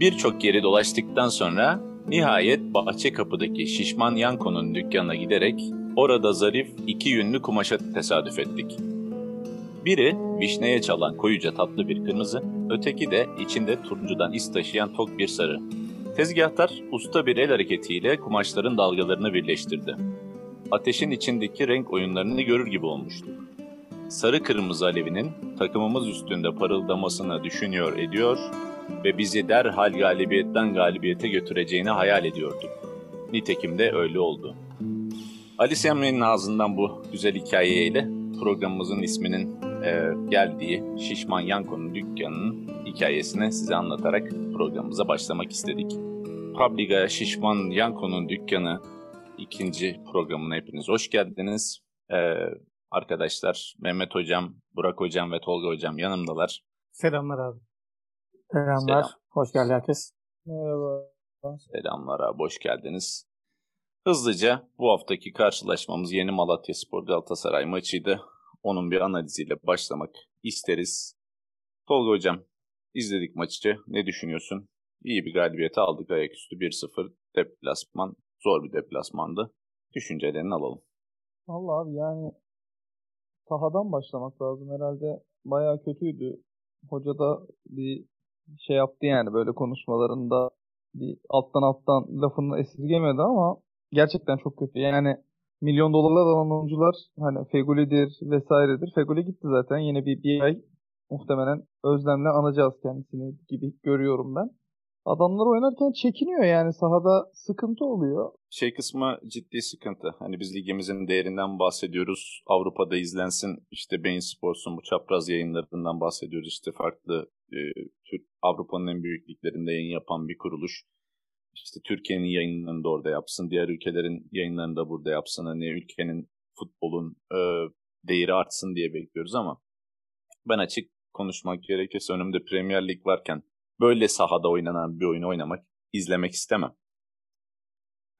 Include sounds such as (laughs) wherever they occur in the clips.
Birçok yeri dolaştıktan sonra nihayet bahçe kapıdaki Şişman Yanko'nun dükkanına giderek orada zarif iki yünlü kumaşa tesadüf ettik. Biri vişneye çalan koyuca tatlı bir kırmızı, öteki de içinde turuncudan iz taşıyan tok bir sarı. Tezgahtar usta bir el hareketiyle kumaşların dalgalarını birleştirdi. Ateşin içindeki renk oyunlarını görür gibi olmuştuk. Sarı kırmızı alevinin takımımız üstünde parıldamasını düşünüyor ediyor ve bizi derhal galibiyetten galibiyete götüreceğini hayal ediyorduk. Nitekim de öyle oldu. Alice Emre'nin ağzından bu güzel hikayeyle programımızın isminin e, geldiği Şişman Yanko'nun dükkanının hikayesini size anlatarak programımıza başlamak istedik. Publiga Şişman Yanko'nun dükkanı ikinci programına hepiniz hoş geldiniz. E, arkadaşlar Mehmet Hocam, Burak Hocam ve Tolga Hocam yanımdalar. Selamlar abi. Selamlar. Selam. Hoş geldi herkes. Merhaba. Selamlar abi, hoş geldiniz. Hızlıca bu haftaki karşılaşmamız Yeni Malatya Spor Galatasaray maçıydı. Onun bir analiziyle başlamak isteriz. Tolga Hocam, izledik maçı. Ne düşünüyorsun? İyi bir galibiyeti aldık ayaküstü 1-0 deplasman. Zor bir deplasmandı. Düşüncelerini alalım. Vallahi abi yani sahadan başlamak lazım. Herhalde bayağı kötüydü. Hoca da bir şey yaptı yani böyle konuşmalarında bir alttan alttan lafını esirgemedi ama gerçekten çok kötü. Yani milyon dolarlar alan oyuncular hani Feguli'dir vesairedir. Feguli gitti zaten. Yine bir, bir ay muhtemelen özlemle anacağız kendisini gibi görüyorum ben. Adamlar oynarken çekiniyor yani sahada sıkıntı oluyor. Şey kısmı ciddi sıkıntı. Hani biz ligimizin değerinden bahsediyoruz. Avrupa'da izlensin. İşte Bein Sports'un bu çapraz yayınlarından bahsediyoruz. İşte farklı e, Avrupa'nın en büyük liglerinde yayın yapan bir kuruluş. İşte Türkiye'nin yayınlarını da orada yapsın. Diğer ülkelerin yayınlarını da burada yapsın. Hani ülkenin futbolun e, değeri artsın diye bekliyoruz ama ben açık konuşmak gerekirse önümde Premier Lig varken böyle sahada oynanan bir oyunu oynamak, izlemek istemem.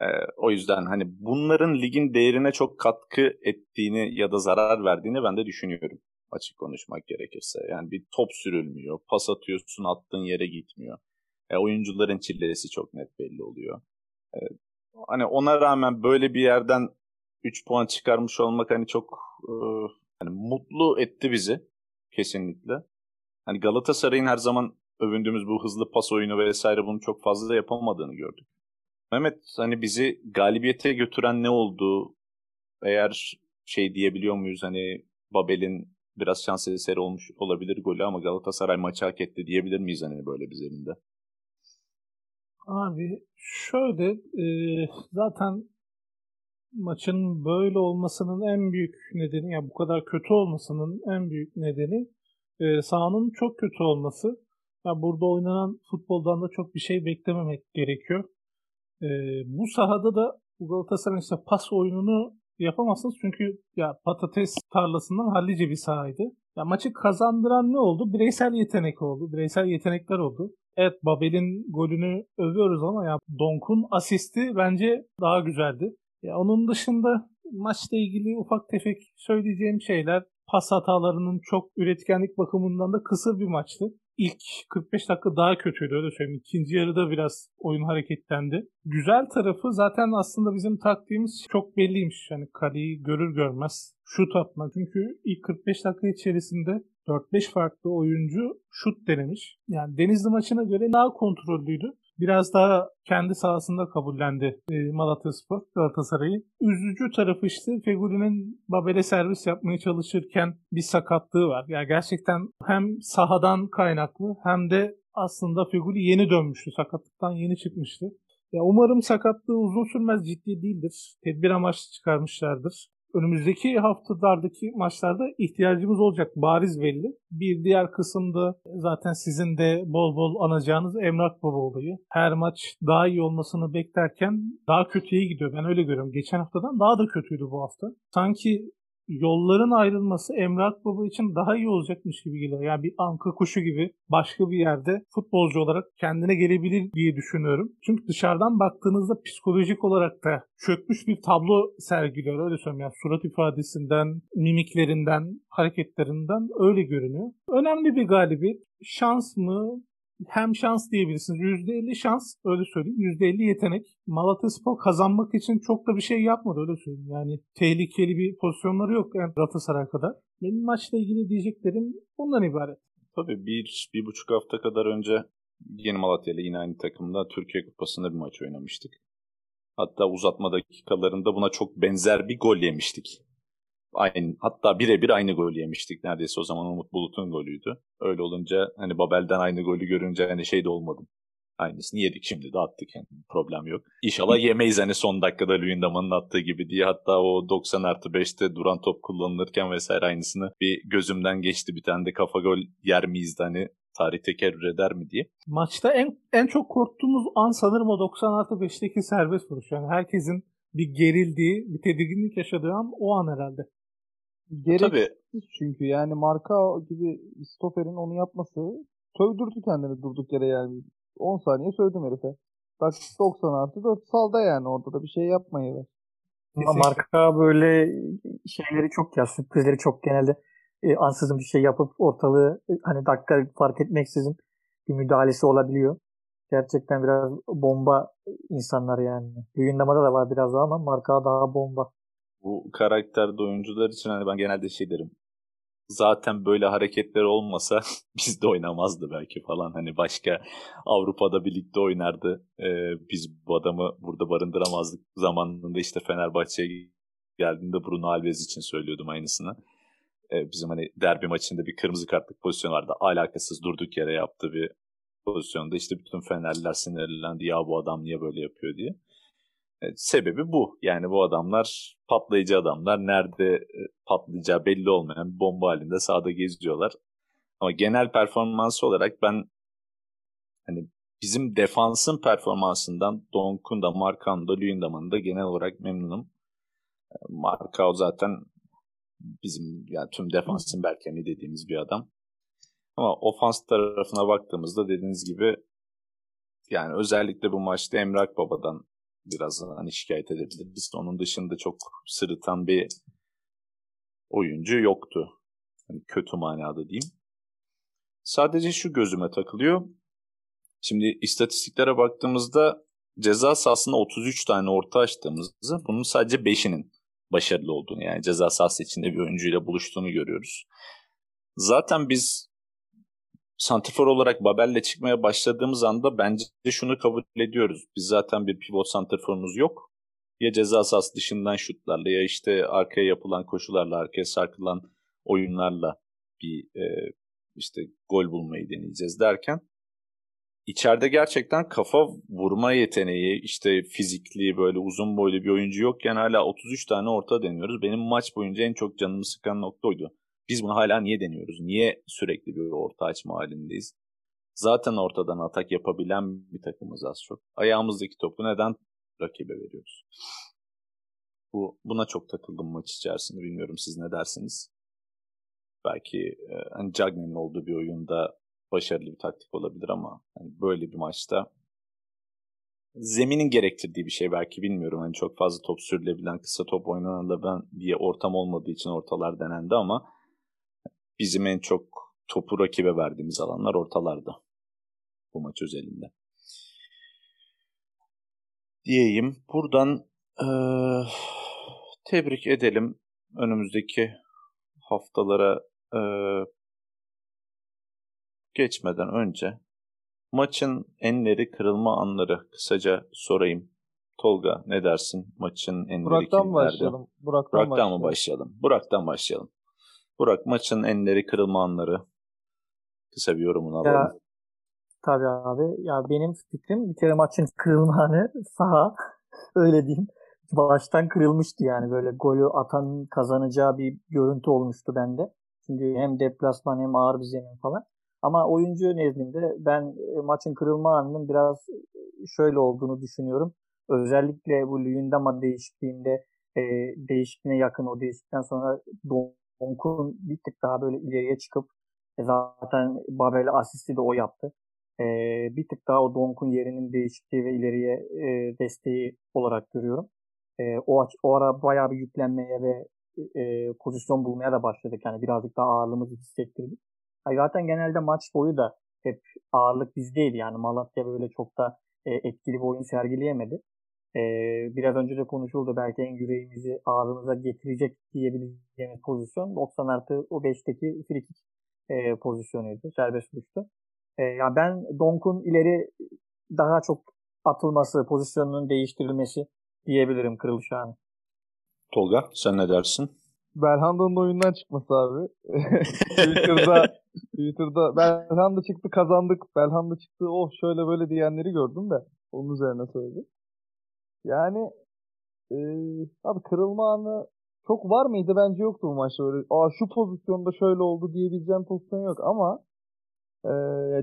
Ee, o yüzden hani bunların ligin değerine çok katkı ettiğini ya da zarar verdiğini ben de düşünüyorum. Açık konuşmak gerekirse. Yani bir top sürülmüyor, pas atıyorsun attığın yere gitmiyor. E, oyuncuların çilesi çok net belli oluyor. E, hani ona rağmen böyle bir yerden 3 puan çıkarmış olmak hani çok e, hani mutlu etti bizi kesinlikle. Hani Galatasaray'ın her zaman övündüğümüz bu hızlı pas oyunu vesaire bunu çok fazla da yapamadığını gördük. Mehmet hani bizi galibiyete götüren ne oldu? Eğer şey diyebiliyor muyuz hani Babel'in biraz şans eseri olmuş olabilir golü ama Galatasaray maçı hak etti diyebilir miyiz hani böyle bir zeminde? Abi şöyle e, zaten maçın böyle olmasının en büyük nedeni ya bu kadar kötü olmasının en büyük nedeni e, sahanın çok kötü olması. Ya burada oynanan futboldan da çok bir şey beklememek gerekiyor. E, bu sahada da bu Galatasaray'ın işte pas oyununu yapamazsınız çünkü ya patates tarlasından hallice bir sahaydı. Ya maçı kazandıran ne oldu? Bireysel yetenek oldu. Bireysel yetenekler oldu. Evet Babel'in golünü övüyoruz ama ya Donk'un asisti bence daha güzeldi. Ya onun dışında maçla ilgili ufak tefek söyleyeceğim şeyler pas hatalarının çok üretkenlik bakımından da kısır bir maçtı. İlk 45 dakika daha kötüydü öyle söyleyeyim. İkinci yarıda biraz oyun hareketlendi. Güzel tarafı zaten aslında bizim taktiğimiz çok belliymiş. Yani kaleyi görür görmez şut atma. Çünkü ilk 45 dakika içerisinde 4-5 farklı oyuncu şut denemiş. Yani Denizli maçına göre daha kontrollüydü. Biraz daha kendi sahasında kabullendi e, Malatya Spor Galatasaray'ı. Üzücü tarafı işte Fegüli'nin Babel'e servis yapmaya çalışırken bir sakatlığı var. Yani gerçekten hem sahadan kaynaklı hem de aslında Fegüli yeni dönmüştü. Sakatlıktan yeni çıkmıştı. Ya umarım sakatlığı uzun sürmez ciddi değildir. Tedbir amaçlı çıkarmışlardır önümüzdeki haftalardaki maçlarda ihtiyacımız olacak bariz belli. Bir diğer kısımda zaten sizin de bol bol anacağınız Emrak Baba olayı. Her maç daha iyi olmasını beklerken daha kötüye gidiyor. Ben öyle görüyorum. Geçen haftadan daha da kötüydü bu hafta. Sanki yolların ayrılması Emrah Baba için daha iyi olacakmış gibi geliyor. Yani bir anka kuşu gibi başka bir yerde futbolcu olarak kendine gelebilir diye düşünüyorum. Çünkü dışarıdan baktığınızda psikolojik olarak da çökmüş bir tablo sergiliyor. Öyle söyleyeyim yani surat ifadesinden, mimiklerinden, hareketlerinden öyle görünüyor. Önemli bir galibiyet. Şans mı? Hem şans diyebilirsiniz. %50 şans öyle söyleyeyim. %50 yetenek. Malatyaspor kazanmak için çok da bir şey yapmadı öyle söyleyeyim. Yani tehlikeli bir pozisyonları yok yani Galatasaray kadar. Benim maçla ilgili diyeceklerim bundan ibaret. Tabii bir, bir buçuk hafta kadar önce Yeni Malatya ile yine aynı takımda Türkiye Kupası'nda bir maç oynamıştık. Hatta uzatma dakikalarında buna çok benzer bir gol yemiştik. Aynı, hatta birebir aynı gol yemiştik neredeyse o zaman Umut Bulut'un golüydü. Öyle olunca hani Babel'den aynı golü görünce hani şey de olmadım. Aynısını yedik şimdi de attık yani problem yok. İnşallah yemeyiz hani son dakikada Luyendama'nın attığı gibi diye hatta o 90 artı 5'te duran top kullanılırken vesaire aynısını bir gözümden geçti bir tane de kafa gol yer miyiz de hani tarih tekerrür eder mi diye. Maçta en en çok korktuğumuz an sanırım o 90 artı 5'teki serbest vuruş. Yani herkesin bir gerildiği, bir tedirginlik yaşadığı an o an herhalde. Gereksiz Tabii. çünkü yani marka gibi stoperin onu yapması sövdürdü kendini durduk yere yani. 10 saniye sövdüm herife. Dakika 90 artı 4 salda yani orada da bir şey yapmayı ver. Ama marka böyle şeyleri çok ya sürprizleri çok genelde e, ansızın bir şey yapıp ortalığı e, hani dakika fark etmeksizin bir müdahalesi olabiliyor. Gerçekten biraz bomba insanlar yani. Büyündamada da var biraz daha ama marka daha bomba. Bu karakterde oyuncular için hani ben genelde şey derim. Zaten böyle hareketler olmasa (laughs) biz de oynamazdı belki falan. Hani başka Avrupa'da birlikte oynardı. Ee, biz bu adamı burada barındıramazdık. Zamanında işte Fenerbahçe'ye geldiğinde Bruno Alves için söylüyordum aynısını e, bizim hani derbi maçında bir kırmızı kartlık pozisyon vardı. Alakasız durduk yere yaptığı bir pozisyonda işte bütün Fenerliler sinirlendi ya bu adam niye böyle yapıyor diye. E, sebebi bu. Yani bu adamlar patlayıcı adamlar. Nerede e, patlayacağı belli olmayan bir bomba halinde sahada geziyorlar. Ama genel performansı olarak ben hani bizim defansın performansından Donk'un da Markan'ın da Luyendam'ın da genel olarak memnunum. E, Markao zaten bizim yani tüm defansın Berkem'i dediğimiz bir adam. Ama ofans tarafına baktığımızda dediğiniz gibi yani özellikle bu maçta Emrak Baba'dan biraz hani şikayet edebiliriz. Onun dışında çok sırıtan bir oyuncu yoktu. Hani kötü manada diyeyim. Sadece şu gözüme takılıyor. Şimdi istatistiklere baktığımızda ceza sahasında 33 tane orta açtığımızda bunun sadece 5'inin başarılı olduğunu yani ceza sahası içinde bir oyuncuyla buluştuğunu görüyoruz. Zaten biz santrfor olarak Babel'le çıkmaya başladığımız anda bence şunu kabul ediyoruz. Biz zaten bir pivot santrforumuz yok. Ya ceza sahası dışından şutlarla ya işte arkaya yapılan koşularla, arkaya sarkılan oyunlarla bir e, işte gol bulmayı deneyeceğiz derken içeride gerçekten kafa vurma yeteneği, işte fizikli böyle uzun boylu bir oyuncu yokken hala 33 tane orta deniyoruz. Benim maç boyunca en çok canımı sıkan nokta oydu. Biz bunu hala niye deniyoruz? Niye sürekli bir orta açma halindeyiz? Zaten ortadan atak yapabilen bir takımız az çok. Ayağımızdaki topu neden rakibe veriyoruz? Bu buna çok takıldım maç içerisinde. Bilmiyorum siz ne dersiniz? Belki e, hani Cagney'in olduğu bir oyunda başarılı bir taktik olabilir ama hani böyle bir maçta zeminin gerektirdiği bir şey belki bilmiyorum. Hani çok fazla top sürülebilen, kısa top oynanabilen bir ortam olmadığı için ortalar denendi ama bizim en çok topu rakibe verdiğimiz alanlar ortalarda. Bu maç özelinde. Diyeyim. Buradan e, tebrik edelim. Önümüzdeki haftalara e, geçmeden önce maçın enleri kırılma anları kısaca sorayım. Tolga ne dersin? Maçın enleri Burak'tan kimlerde? başlayalım. Burak'tan, Burak'tan başlayalım. mı başlayalım? Burak'tan başlayalım. Burak maçın enleri kırılma anları. Kısa bir yorumunu alalım. Ya, tabii abi. Ya benim fikrim bir kere maçın kırılma anı saha. (laughs) Öyle diyeyim. Baştan kırılmıştı yani böyle golü atan kazanacağı bir görüntü olmuştu bende. Çünkü hem deplasman hem ağır bir zemin falan. Ama oyuncu nezdinde ben e, maçın kırılma anının biraz e, şöyle olduğunu düşünüyorum. Özellikle bu Luyendama değişikliğinde e, değişikliğine yakın o değişikten sonra Donk'un bir tık daha böyle ileriye çıkıp e, zaten Babel asisti de o yaptı. E, bir tık daha o Donk'un yerinin değişikliği ve ileriye e, desteği olarak görüyorum. E, o, o ara bayağı bir yüklenmeye ve e, pozisyon bulmaya da başladık. Yani birazcık daha ağırlığımızı hissettirdik. Zaten genelde maç boyu da hep ağırlık bizdeydi. Yani Malatya böyle çok da e, etkili bir oyun sergileyemedi. E, biraz önce de konuşuldu belki en yüreğimizi ağzımıza getirecek diyebileceğimiz pozisyon 90 artı o 5'teki frikik e, pozisyonuydu. Serbest vuruştu. E, ya ben Donk'un ileri daha çok atılması, pozisyonunun değiştirilmesi diyebilirim kırılış anı. Tolga sen ne dersin? Belhanda'nın oyundan çıkması abi. (laughs) Twitter'da Twitter'da Belhanda çıktı kazandık. Belhanda çıktı oh şöyle böyle diyenleri gördüm de onun üzerine söyledim. Yani e, abi kırılma anı çok var mıydı? Bence yoktu bu maçta öyle. Aa şu pozisyonda şöyle oldu diyebileceğim pozisyon yok ama e,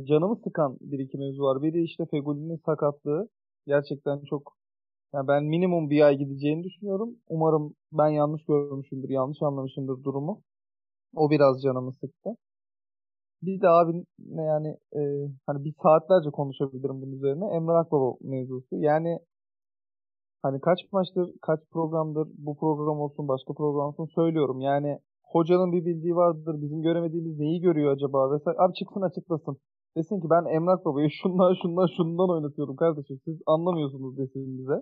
canımı sıkan bir iki mevzu var. Biri işte Fegoli'nin sakatlığı. Gerçekten çok yani ben minimum bir ay gideceğini düşünüyorum. Umarım ben yanlış görmüşümdür, yanlış anlamışımdır durumu. O biraz canımı sıktı. Bir de abi yani e, hani bir saatlerce konuşabilirim bunun üzerine. Emre Akbaba mevzusu. Yani hani kaç maçtır, kaç programdır bu program olsun, başka program olsun söylüyorum. Yani hocanın bir bildiği vardır. Bizim göremediğimiz neyi görüyor acaba vesaire. Abi çıksın açıklasın. Desin ki ben Emrak Baba'yı şundan şundan şundan oynatıyorum kardeşim. Siz anlamıyorsunuz desin bize.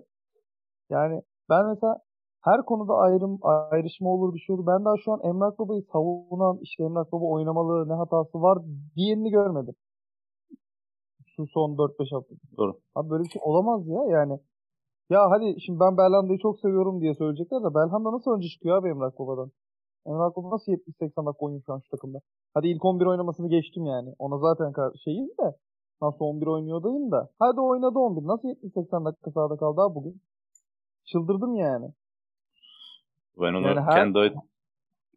Yani ben mesela her konuda ayrım ayrışma olur bir şey olur. Ben daha şu an Emrak Baba'yı savunan işte Emrak Baba oynamalı ne hatası var diyenini görmedim. Şu son 4-5 hafta. Doğru. Abi böyle bir şey olamaz ya yani. Ya hadi şimdi ben Belhanda'yı çok seviyorum diye söyleyecekler de Belhanda nasıl önce çıkıyor abi Emrak Baba'dan? Emrak Baba nasıl 70-80 dakika oynuyor şu an şu takımda? Hadi ilk 11 oynamasını geçtim yani. Ona zaten şeyim de nasıl 11 oynuyor dayım da. Hadi oynadı 11. Nasıl 70-80 dakika sahada kaldı abi bugün? Çıldırdım yani. Ben onu yani her... kendi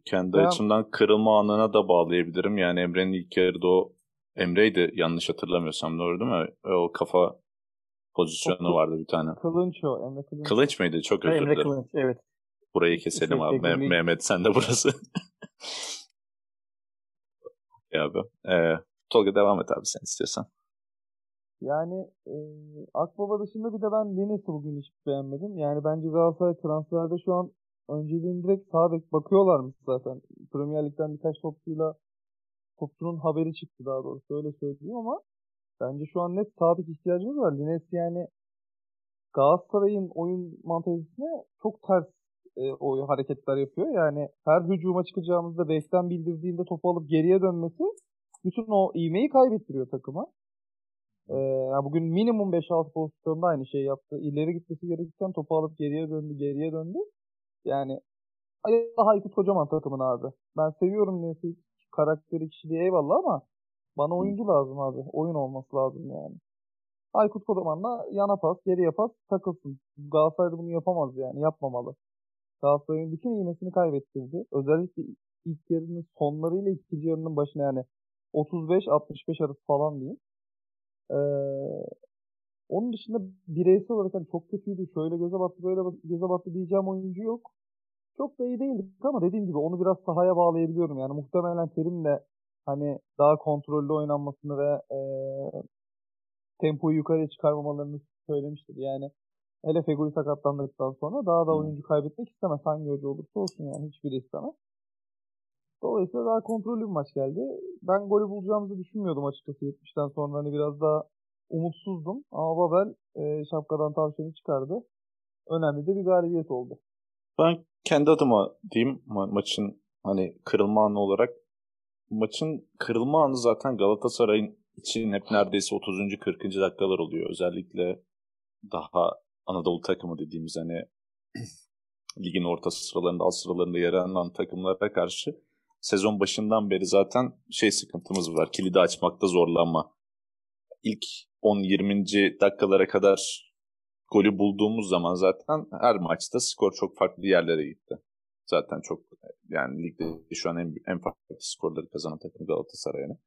kendi ben... açımdan kırılma anına da bağlayabilirim. Yani Emre'nin ilk yarıda o Emre'ydi yanlış hatırlamıyorsam doğru değil mi? O kafa pozisyonu o, vardı bir tane. Kılınç o. Emre Kılınç. Kılıç mıydı? Çok özür dilerim. Emre Kılınç evet. Burayı keselim abi. Meh- Mehmet sen de burası. (laughs) ya abi. Ee, Tolga devam et abi sen istiyorsan. Yani e, Akbaba dışında bir de ben Lines'i bugün hiç beğenmedim. Yani bence Galatasaray transferde şu an önceliğini direkt sağ bek bakıyorlarmış zaten. Premier Lig'den birkaç topçuyla topçunun haberi çıktı daha doğrusu öyle söyleyeyim ama bence şu an net sağ bek ihtiyacımız var. Lines yani Galatasaray'ın oyun mantalitesine çok ters e, o hareketler yapıyor. Yani her hücuma çıkacağımızda bekten bildirdiğinde topu alıp geriye dönmesi bütün o ivmeyi kaybettiriyor takıma. Ee, yani bugün minimum 5-6 pozisyonda aynı şey yaptı. İleri gitmesi gerekirken topu alıp geriye döndü, geriye döndü. Yani Allah Aykut Kocaman takımın abi. Ben seviyorum neyse karakteri, kişiliği eyvallah ama bana oyuncu lazım abi. Oyun olması lazım yani. Aykut Kocaman'la yana pas, geriye pas takılsın. Galatasaray'da bunu yapamaz yani. Yapmamalı. Galatasaray'ın bütün iğmesini kaybettirdi. Özellikle ilk yarının sonlarıyla ikinci yarının başına yani 35-65 arası falan diyeyim. Ee, onun dışında bireysel olarak hani çok kötüydü, şöyle göze battı, böyle göze battı diyeceğim oyuncu yok. Çok da iyi değildik ama dediğim gibi onu biraz sahaya bağlayabiliyorum. Yani muhtemelen Terim de hani daha kontrollü oynanmasını ve e, tempoyu yukarıya çıkarmamalarını söylemiştir. Yani hele Feguli sakatlandıktan sonra daha da oyuncu kaybetmek istemez. Hangi hoca olursa olsun yani hiçbiri istemez. Dolayısıyla daha kontrollü bir maç geldi. Ben golü bulacağımızı düşünmüyordum açıkçası 70'ten sonra. Hani biraz daha umutsuzdum. Ama Babel e, şapkadan tavşanı çıkardı. Önemli de bir galibiyet oldu. Ben kendi adıma diyeyim ma- maçın hani kırılma anı olarak maçın kırılma anı zaten Galatasaray'ın için hep neredeyse 30. 40. dakikalar oluyor. Özellikle daha Anadolu takımı dediğimiz hani (clears throat) ligin orta sıralarında, alt sıralarında yer alan takımlara karşı sezon başından beri zaten şey sıkıntımız var. Kilidi açmakta zorlanma. İlk 10-20. dakikalara kadar golü bulduğumuz zaman zaten her maçta skor çok farklı yerlere gitti. Zaten çok yani ligde şu an en, en farklı skorları kazanan takım Galatasaray'ın.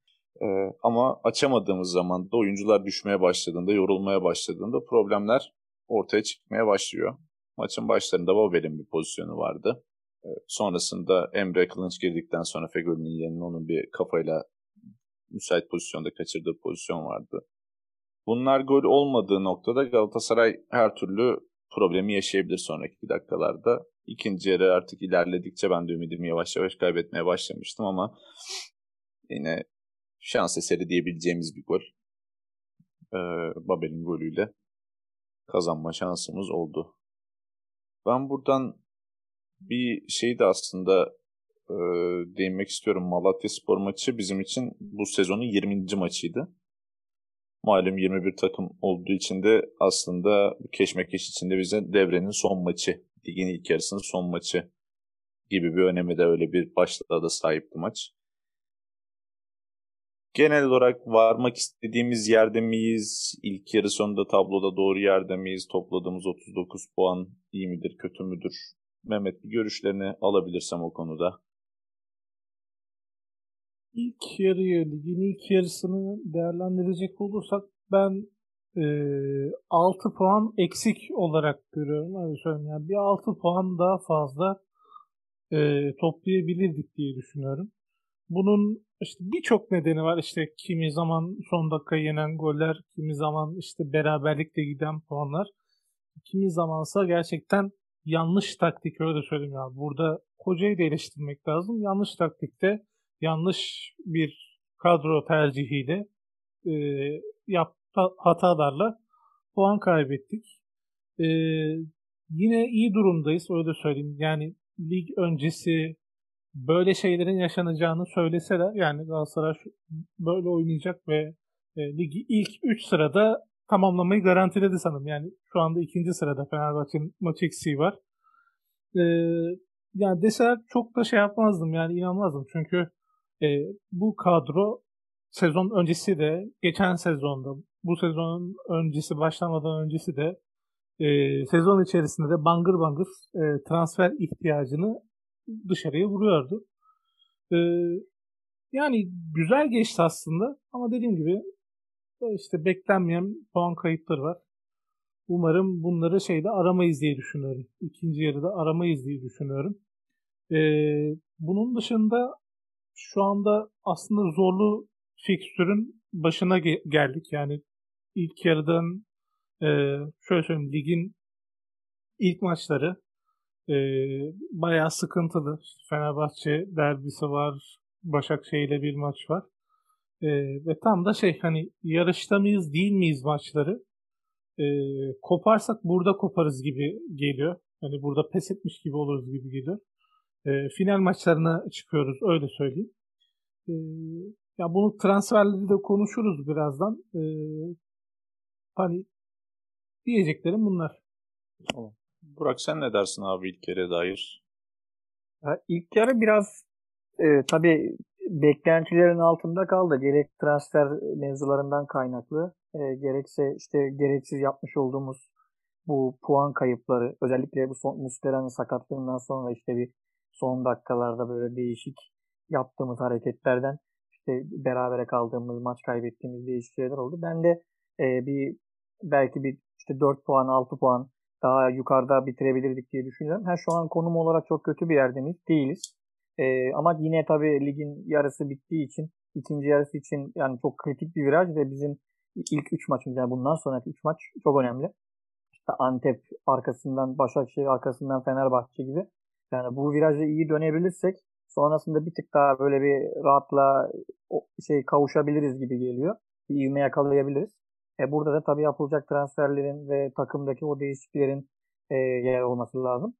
Ee, ama açamadığımız zaman da oyuncular düşmeye başladığında, yorulmaya başladığında problemler ortaya çıkmaya başlıyor. Maçın başlarında Babel'in bir pozisyonu vardı. Ee, sonrasında Emre Kılınç girdikten sonra Fegül'ün yerine onun bir kafayla müsait pozisyonda kaçırdığı pozisyon vardı. Bunlar gol olmadığı noktada Galatasaray her türlü problemi yaşayabilir sonraki dakikalarda. İkinci yarı artık ilerledikçe ben de ümidimi yavaş yavaş kaybetmeye başlamıştım ama yine şans eseri diyebileceğimiz bir gol. Ee, Babel'in golüyle kazanma şansımız oldu. Ben buradan bir şey de aslında e, değinmek istiyorum. Malatya Spor maçı bizim için bu sezonun 20. maçıydı. Malum 21 takım olduğu için de aslında keşmekeş içinde bize devrenin son maçı, ligin ilk yarısının son maçı gibi bir önemi de öyle bir başlığa da sahipti maç. Genel olarak varmak istediğimiz yerde miyiz? İlk yarı sonunda tabloda doğru yerde miyiz? Topladığımız 39 puan iyi midir, kötü müdür? Mehmet bir görüşlerini alabilirsem o konuda. İlk yarıyı, ligin ilk yarısını değerlendirecek olursak ben e, 6 puan eksik olarak görüyorum. Öyle söyleyeyim. Yani bir 6 puan daha fazla e, toplayabilirdik diye düşünüyorum. Bunun işte birçok nedeni var. İşte kimi zaman son dakika yenen goller, kimi zaman işte beraberlikle giden puanlar. Kimi zamansa gerçekten yanlış taktik öyle söyleyeyim ya. Burada hocayı da eleştirmek lazım. Yanlış taktikte yanlış bir kadro tercihiyle e, yaptı hatalarla puan kaybettik. E, yine iyi durumdayız öyle söyleyeyim. Yani lig öncesi böyle şeylerin yaşanacağını söyleseler yani Galatasaray böyle oynayacak ve e, ligi ilk 3 sırada tamamlamayı garantiledi sanırım. Yani şu anda ikinci sırada Fenerbahçe'nin maç eksiği var. E, yani deseler çok da şey yapmazdım yani inanmazdım. Çünkü e, bu kadro sezon öncesi de geçen sezonda bu sezonun öncesi başlamadan öncesi de e, sezon içerisinde de bangır bangır e, transfer ihtiyacını dışarıya vuruyordu. E, yani güzel geçti aslında ama dediğim gibi işte beklenmeyen puan kayıpları var. Umarım bunları şeyde aramayız diye düşünüyorum. İkinci yarıda aramayız diye düşünüyorum. Ee, bunun dışında şu anda aslında zorlu fikstürün başına ge- geldik. Yani ilk yarıdan e, şöyle söyleyeyim ligin ilk maçları e, bayağı sıkıntılı. Fenerbahçe derbisi var. Başakşehir ile bir maç var. E, ve tam da şey hani yarışta mıyız değil miyiz maçları e, koparsak burada koparız gibi geliyor. Hani burada pes etmiş gibi oluruz gibi geliyor. E, final maçlarına çıkıyoruz öyle söyleyeyim. E, ya bunu transferleri de konuşuruz birazdan. E, hani diyeceklerim bunlar. Tamam. Burak sen ne dersin abi ilk kere dair? Ya ilk yarı biraz e, tabii beklentilerin altında kaldı. Gerek transfer mevzularından kaynaklı, e, gerekse işte gereksiz yapmış olduğumuz bu puan kayıpları, özellikle bu son Muslera'nın sakatlığından sonra işte bir son dakikalarda böyle değişik yaptığımız hareketlerden işte berabere kaldığımız, maç kaybettiğimiz değişik şeyler oldu. Ben de e, bir belki bir işte 4 puan, 6 puan daha yukarıda bitirebilirdik diye düşünüyorum. Ha şu an konum olarak çok kötü bir yerde miyiz? Değiliz. Ee, ama yine tabii ligin yarısı bittiği için ikinci yarısı için yani çok kritik bir viraj ve bizim ilk 3 maçımız yani bundan sonraki 3 maç çok önemli. İşte Antep arkasından Başakşehir arkasından Fenerbahçe gibi. Yani bu virajı iyi dönebilirsek sonrasında bir tık daha böyle bir rahatla şey kavuşabiliriz gibi geliyor. Bir ivme yakalayabiliriz. E burada da tabii yapılacak transferlerin ve takımdaki o değişikliklerin e, yer olması lazım.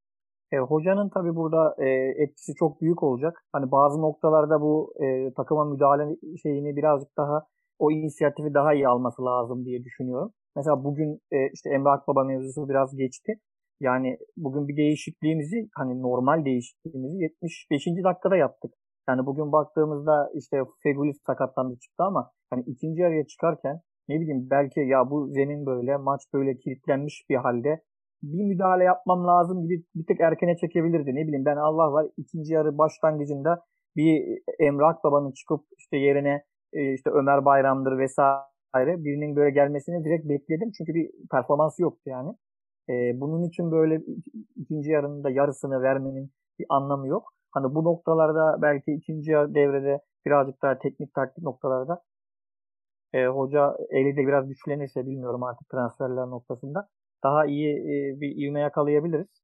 E, hocanın tabii burada e, etkisi çok büyük olacak. Hani bazı noktalarda bu e, takıma müdahale şeyini birazcık daha o inisiyatifi daha iyi alması lazım diye düşünüyorum. Mesela bugün e, işte Emre Akbaba mevzusu biraz geçti. Yani bugün bir değişikliğimizi hani normal değişikliğimizi 75. dakikada yaptık. Yani bugün baktığımızda işte Fegulis sakatlandı çıktı ama hani ikinci yarıya çıkarken ne bileyim belki ya bu zemin böyle maç böyle kilitlenmiş bir halde bir müdahale yapmam lazım gibi bir tık erkene çekebilirdi. Ne bileyim ben Allah var ikinci yarı başlangıcında bir Emre Akbaba'nın çıkıp işte yerine e, işte Ömer Bayram'dır vesaire birinin böyle gelmesini direkt bekledim. Çünkü bir performansı yoktu yani. Ee, bunun için böyle ikinci yarının da yarısını vermenin bir anlamı yok. Hani bu noktalarda belki ikinci devrede birazcık daha teknik taktik noktalarda e, hoca eli de biraz güçlenirse bilmiyorum artık transferler noktasında daha iyi e, bir ivme yakalayabiliriz.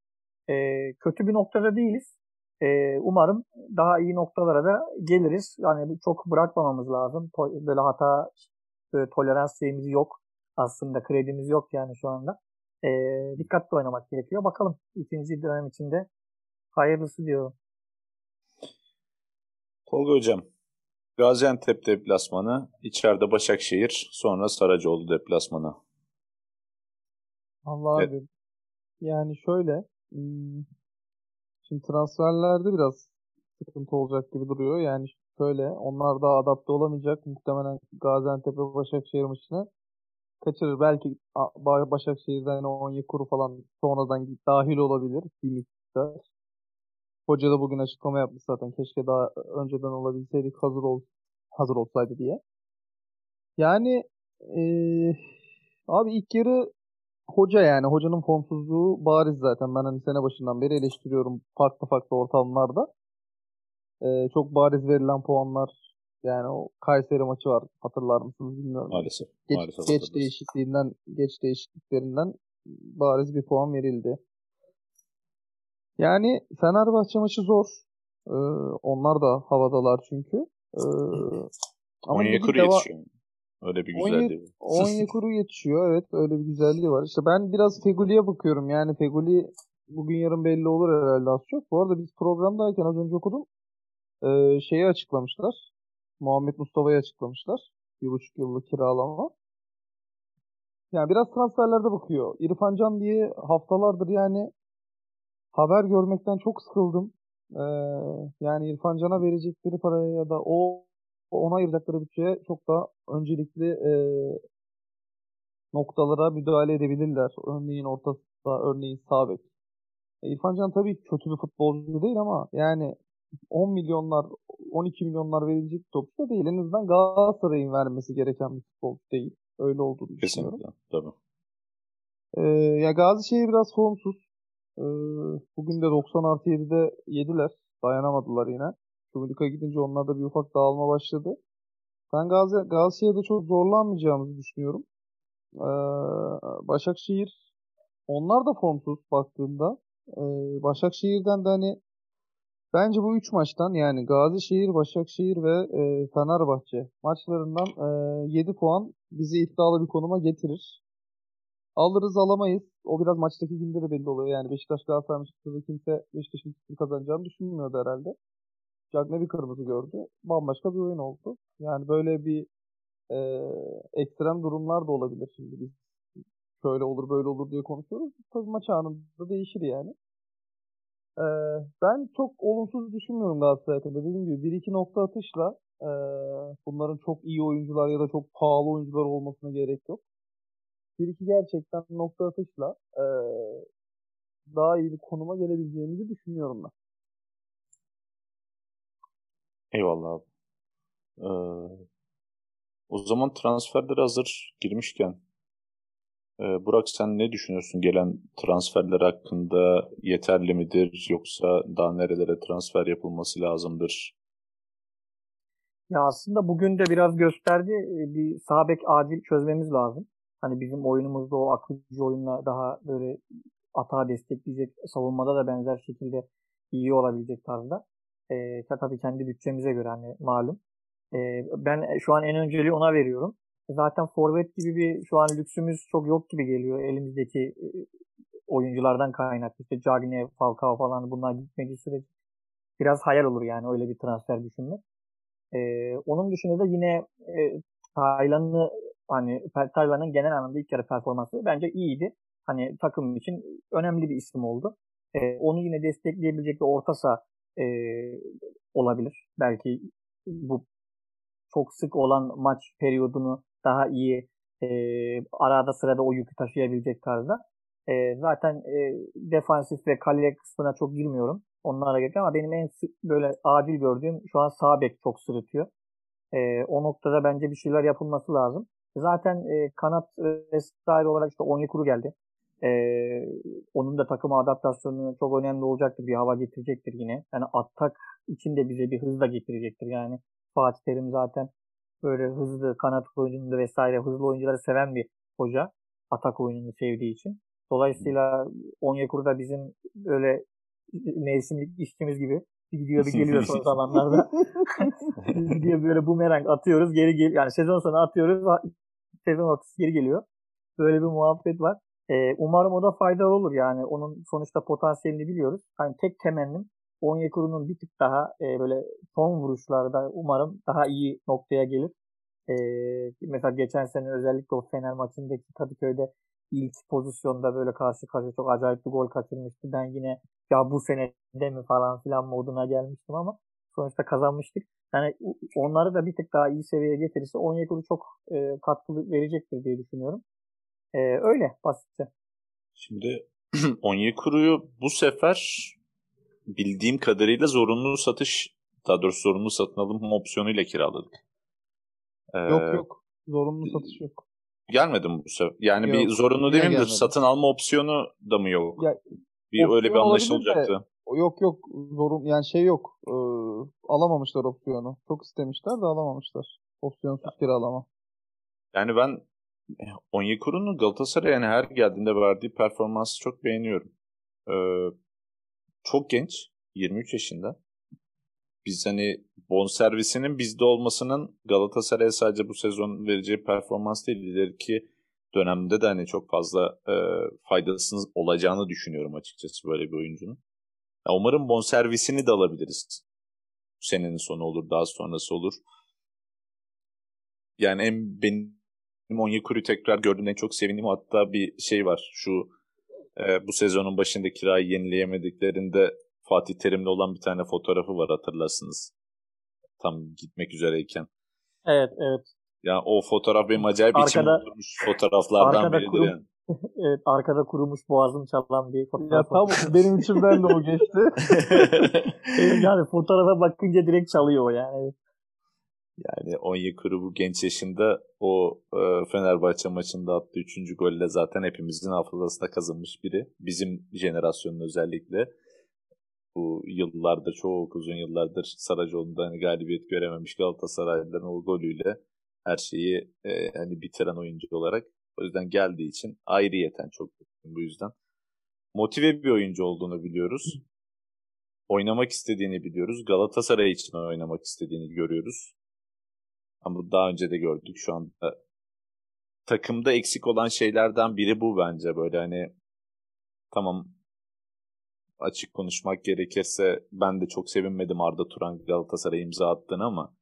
E, kötü bir noktada değiliz. E, umarım daha iyi noktalara da geliriz. Yani çok bırakmamamız lazım. Böyle hata böyle tolerans şeyimiz yok. Aslında kredimiz yok yani şu anda. E, dikkatli oynamak gerekiyor. Bakalım ikinci dönem içinde hayırlısı diyorum. Tolga Hocam, Gaziantep deplasmanı, içeride Başakşehir, sonra Saracoğlu deplasmanı. Allah evet. abi. Yani şöyle, şimdi transferlerde biraz sıkıntı olacak gibi duruyor. Yani şöyle, onlar daha adapte olamayacak. Muhtemelen Gaziantep ve Başakşehir maçını kaçırır. Belki Başakşehir'den 10 kuru falan sonradan dahil olabilir bir miktar. Hoca da bugün açıklama yapmış zaten. Keşke daha önceden olabilseydik hazır ol hazır olsaydı diye. Yani ee, abi ilk yarı hoca yani hocanın formsuzluğu bariz zaten. Ben hani sene başından beri eleştiriyorum farklı farklı ortamlarda. Ee, çok bariz verilen puanlar yani o Kayseri maçı var hatırlar mısınız bilmiyorum. Maalesef. Geç, maalesef geç değişikliğinden geç değişikliklerinden bariz bir puan verildi. Yani Fenerbahçe maçı zor. Ee, onlar da havadalar çünkü. Ee, ama Onyekuru deva- yetişiyor. Öyle bir güzelliği var. Onyekuru yetişiyor evet. Öyle bir güzelliği var. İşte ben biraz Feguli'ye bakıyorum. Yani Feguli bugün yarın belli olur herhalde az çok. Bu arada biz programdayken az önce okudum. Ee, şeyi açıklamışlar. Muhammed Mustafa'yı açıklamışlar. Bir buçuk yıllık kiralama. Yani biraz transferlerde bakıyor. İrfan Can diye haftalardır yani haber görmekten çok sıkıldım. Ee, yani İrfan Can'a verecekleri paraya ya da o ona ayıracakları bütçeye çok da öncelikli e, noktalara müdahale edebilirler. Örneğin orta örneğin sağ bek. E, İrfan Can tabii kötü bir futbolcu değil ama yani 10 milyonlar, 12 milyonlar verilecek bir topçu da değil. En azından Galatasaray'ın vermesi gereken bir futbolcu değil. Öyle olduğunu düşünüyorum. Kesinlikle, tabii. Ee, ya Gazişehir biraz formsuz. Ee, bugün de 90 artı 7'de yediler. Dayanamadılar yine. Çubulik'a gidince onlarda bir ufak dağılma başladı. Ben Gazi, Galatasaray'da çok zorlanmayacağımızı düşünüyorum. Ee, Başakşehir onlar da formsuz baktığında. Ee, Başakşehir'den de hani bence bu üç maçtan yani Gazişehir, Başakşehir ve e, Fenerbahçe maçlarından e, 7 puan bizi iddialı bir konuma getirir. Alırız alamayız. O biraz maçtaki günde de belli oluyor. Yani Beşiktaş Galatasaray maçında kimse Beşiktaş'ın kazanacağını düşünmüyordu herhalde. Cagne bir kırmızı gördü. Bambaşka bir oyun oldu. Yani böyle bir e, ekstrem durumlar da olabilir şimdi biz şöyle olur böyle olur diye konuşuyoruz. Tabii maç anında değişir yani. Ee, ben çok olumsuz düşünmüyorum Galatasaray hakkında. Dediğim gibi bir iki nokta atışla e, bunların çok iyi oyuncular ya da çok pahalı oyuncular olmasına gerek yok bir iki gerçekten nokta atışla e, daha iyi bir konuma gelebileceğimizi düşünüyorum ben. Eyvallah abi. Ee, o zaman transferler hazır girmişken e, Burak sen ne düşünüyorsun gelen transferler hakkında yeterli midir yoksa daha nerelere transfer yapılması lazımdır? Ya aslında bugün de biraz gösterdi bir sağ bek acil çözmemiz lazım. Hani bizim oyunumuzda o akıcı oyunla daha böyle atağa destekleyecek savunmada da benzer şekilde iyi olabilecek tarzda. E, tabii kendi bütçemize göre hani malum. E, ben şu an en önceliği ona veriyorum. Zaten forvet gibi bir şu an lüksümüz çok yok gibi geliyor elimizdeki e, oyunculardan kaynaklı. İşte Cagne, Falcao falan bunlar gitmediği sürece biraz hayal olur yani öyle bir transfer düşünmek. Ee, onun dışında da yine e, Taylan'ı hani Taylan'ın genel anlamda ilk yarı performansı bence iyiydi. Hani takım için önemli bir isim oldu. Ee, onu yine destekleyebilecek bir orta saha e, olabilir. Belki bu çok sık olan maç periyodunu daha iyi e, arada sırada o yükü taşıyabilecek tarzda. E, zaten e, defansif ve kale kısmına çok girmiyorum. Onlara gerek ama benim en böyle acil gördüğüm şu an sağ bek çok sırıtıyor. E, o noktada bence bir şeyler yapılması lazım. Zaten e, kanat vesaire olarak işte Onyekuru geldi. E, onun da takım adaptasyonu çok önemli olacaktır. Bir hava getirecektir yine. Yani atak için de bize bir hız da getirecektir. Yani Fatih Terim zaten böyle hızlı kanat oyununu vesaire hızlı oyuncuları seven bir hoca. Atak oyununu sevdiği için. Dolayısıyla Onyekuru da bizim öyle mevsimlik işçimiz gibi. Bir gidiyor bir geliyor son zamanlarda. (laughs) (laughs) gidiyor böyle bumerang atıyoruz geri gel yani sezon sonu atıyoruz sezon ortası geri geliyor. Böyle bir muhabbet var. Ee, umarım o da faydalı olur yani onun sonuçta potansiyelini biliyoruz. Hani tek temennim Onyekuru'nun bir tık daha e, böyle son vuruşlarda umarım daha iyi noktaya gelir. E, mesela geçen sene özellikle o Fener maçındaki Kadıköy'de ilk pozisyonda böyle karşı karşıya çok acayip bir gol kaçırmıştı. Ben yine ya bu sene de mi falan filan moduna gelmiştim ama sonuçta kazanmıştık. Yani onları da bir tık daha iyi seviyeye getirirse Onyekuru çok e, katkı verecektir diye düşünüyorum. E, öyle basitçe. Şimdi (clears throat) Onyekuru'yu bu sefer bildiğim kadarıyla zorunlu satış daha doğrusu zorunlu satın alım opsiyonuyla kiraladık. Ee, yok yok. Zorunlu satış yok. Gelmedi mi bu sefer? Yani yok, bir zorunlu demeyeyim de satın alma opsiyonu da mı yok? Ya, bir öyle bir anlaşılacaktı. Yok yok zorun yani şey yok. Ee, alamamışlar opsiyonu. Çok istemişler de alamamışlar. Opsiyonsuz ya. kiralama. Yani ben Onyekuru'nun Galatasaray'a yani her geldiğinde verdiği performansı çok beğeniyorum. Ee, çok genç. 23 yaşında. Biz hani bon servisinin bizde olmasının Galatasaray'a sadece bu sezon vereceği performans değil. İleriki dönemde de hani çok fazla e, faydasının olacağını düşünüyorum açıkçası böyle bir oyuncunun. Ya umarım bon servisini de alabiliriz. Bu senenin sonu olur, daha sonrası olur. Yani en benim Onyekuru tekrar gördüğümde en çok sevindiğim hatta bir şey var. Şu e, bu sezonun başında kirayı yenileyemediklerinde Fatih Terim'le olan bir tane fotoğrafı var hatırlarsınız. Tam gitmek üzereyken. Evet, evet. Ya o fotoğraf benim acayip arkada, içime oturmuş fotoğraflardan biridir kurum, yani. (laughs) evet, arkada kurumuş boğazım çalan bir fotoğraf. Ya tam benim içimden de o geçti. (laughs) yani fotoğrafa bakınca direkt çalıyor yani. Yani Onyekuru bu genç yaşında o e, Fenerbahçe maçında attığı 3. golle zaten hepimizin hafızasında kazınmış biri. Bizim jenerasyonun özellikle bu yıllarda çok uzun yıllardır Saracoğlu'nda hani galibiyet görememiş Galatasaraylıların o golüyle her şeyi e, hani bitiren oyuncu olarak o yüzden geldiği için ayrıyeten çok bu yüzden. Motive bir oyuncu olduğunu biliyoruz. Oynamak istediğini biliyoruz. Galatasaray için oynamak istediğini görüyoruz. Ama daha önce de gördük şu anda. Takımda eksik olan şeylerden biri bu bence böyle hani tamam açık konuşmak gerekirse ben de çok sevinmedim Arda Turan Galatasaray imza attığını ama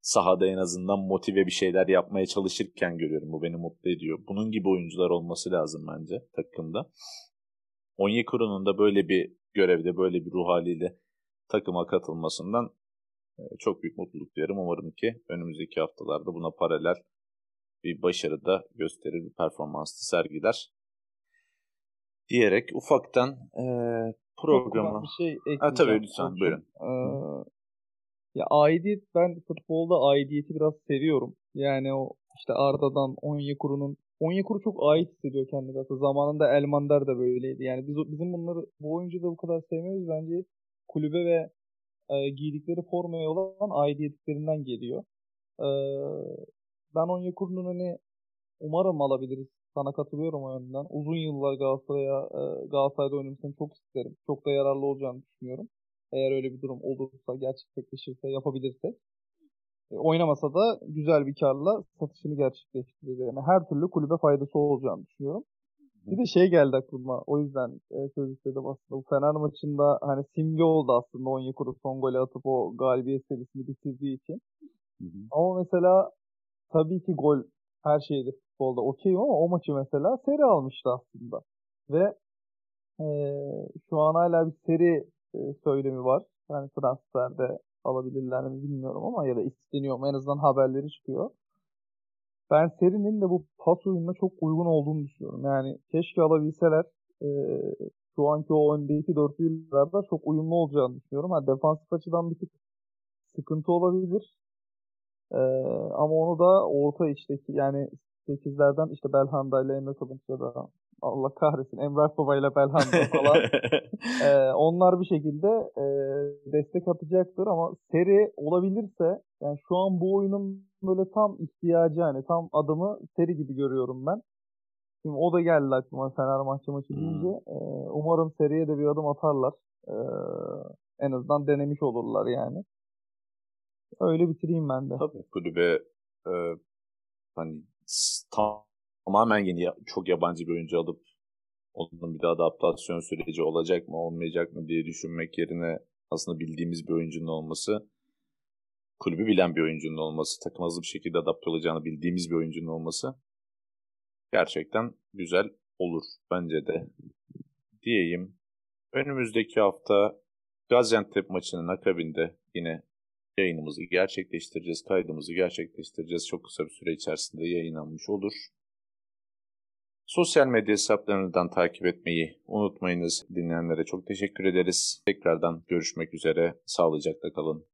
sahada en azından motive bir şeyler yapmaya çalışırken görüyorum. Bu beni mutlu ediyor. Bunun gibi oyuncular olması lazım bence takımda. Onyekuru'nun da böyle bir görevde, böyle bir ruh haliyle takıma katılmasından e, çok büyük mutluluk duyarım. Umarım ki önümüzdeki haftalarda buna paralel bir başarı da gösterir, bir performansı sergiler. Diyerek ufaktan e, programa... Bir şey ha, tabii lütfen buyurun. Ee, ya aidiyet ben futbolda aidiyeti biraz seviyorum. Yani o işte Arda'dan Onyekuru'nun Onyekuru çok ait hissediyor kendini zaten. Zamanında Elmander de böyleydi. Yani biz bizim bunları bu oyuncu da bu kadar sevmiyoruz bence kulübe ve e, giydikleri formaya olan aidiyetlerinden geliyor. E, ben Onyekuru'nun hani umarım alabiliriz. Sana katılıyorum o yönden. Uzun yıllar Galatasaray'a e, Galatasaray'da oynamasını çok isterim. Çok da yararlı olacağını düşünüyorum. Eğer öyle bir durum olursa, gerçekleşirse, yapabilirsek. E, oynamasa da güzel bir karla satışını gerçekleştirir. Yani her türlü kulübe faydası olacağını düşünüyorum. Bir de şey geldi aklıma. O yüzden e, söz istedim aslında. Bu Fener maçında hani simge oldu aslında Onyekuru son golü atıp o galibiyet serisini bitirdiği için. Hı hı. Ama mesela tabii ki gol her şeydir futbolda okeyim ama o maçı mesela seri almıştı aslında. Ve e, şu an hala bir seri e, söylemi var. Yani transferde alabilirler mi bilmiyorum ama ya da isteniyor mu en azından haberleri çıkıyor. Ben serinin de bu pas oyununa çok uygun olduğunu düşünüyorum. Yani keşke alabilseler e, şu anki o öndeki dörtlülerden çok uyumlu olacağını düşünüyorum. Ha, defansif açıdan bir tık sıkıntı olabilir. Ee, ama onu da orta içteki yani 8'lerden işte Belhanda ile Emre Kılınç ya da Allah kahretsin Emrah Baba ile Belhanda (laughs) falan ee, onlar bir şekilde e, destek atacaktır ama seri olabilirse yani şu an bu oyunun böyle tam ihtiyacı hani tam adımı seri gibi görüyorum ben. Şimdi o da geldi aklıma Fenerbahçe maçı deyince. Hmm. umarım seriye de bir adım atarlar. en azından denemiş olurlar yani. Öyle bitireyim ben de. Tabii kulübe e, hani tamamen yeni çok yabancı bir oyuncu alıp onun bir de adaptasyon süreci olacak mı olmayacak mı diye düşünmek yerine aslında bildiğimiz bir oyuncunun olması kulübü bilen bir oyuncunun olması, takım hızlı bir şekilde adapte olacağını bildiğimiz bir oyuncunun olması gerçekten güzel olur bence de diyeyim. Önümüzdeki hafta Gaziantep maçının akabinde yine yayınımızı gerçekleştireceğiz, kaydımızı gerçekleştireceğiz. Çok kısa bir süre içerisinde yayınlanmış olur. Sosyal medya hesaplarından takip etmeyi unutmayınız. Dinleyenlere çok teşekkür ederiz. Tekrardan görüşmek üzere. Sağlıcakla kalın.